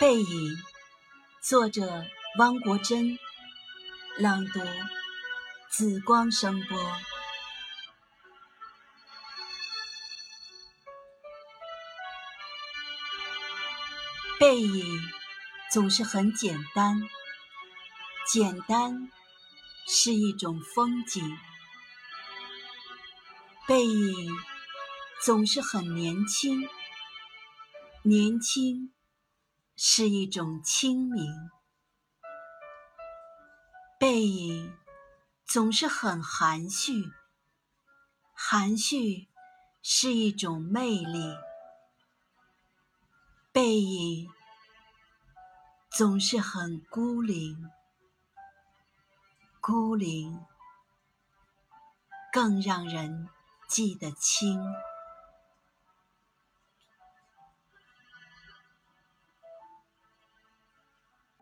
背影，作者汪国真，朗读。紫光声波。背影总是很简单，简单是一种风景。背影总是很年轻，年轻是一种清明。背影总是很含蓄，含蓄是一种魅力。背影总是很孤零，孤零更让人。记得清。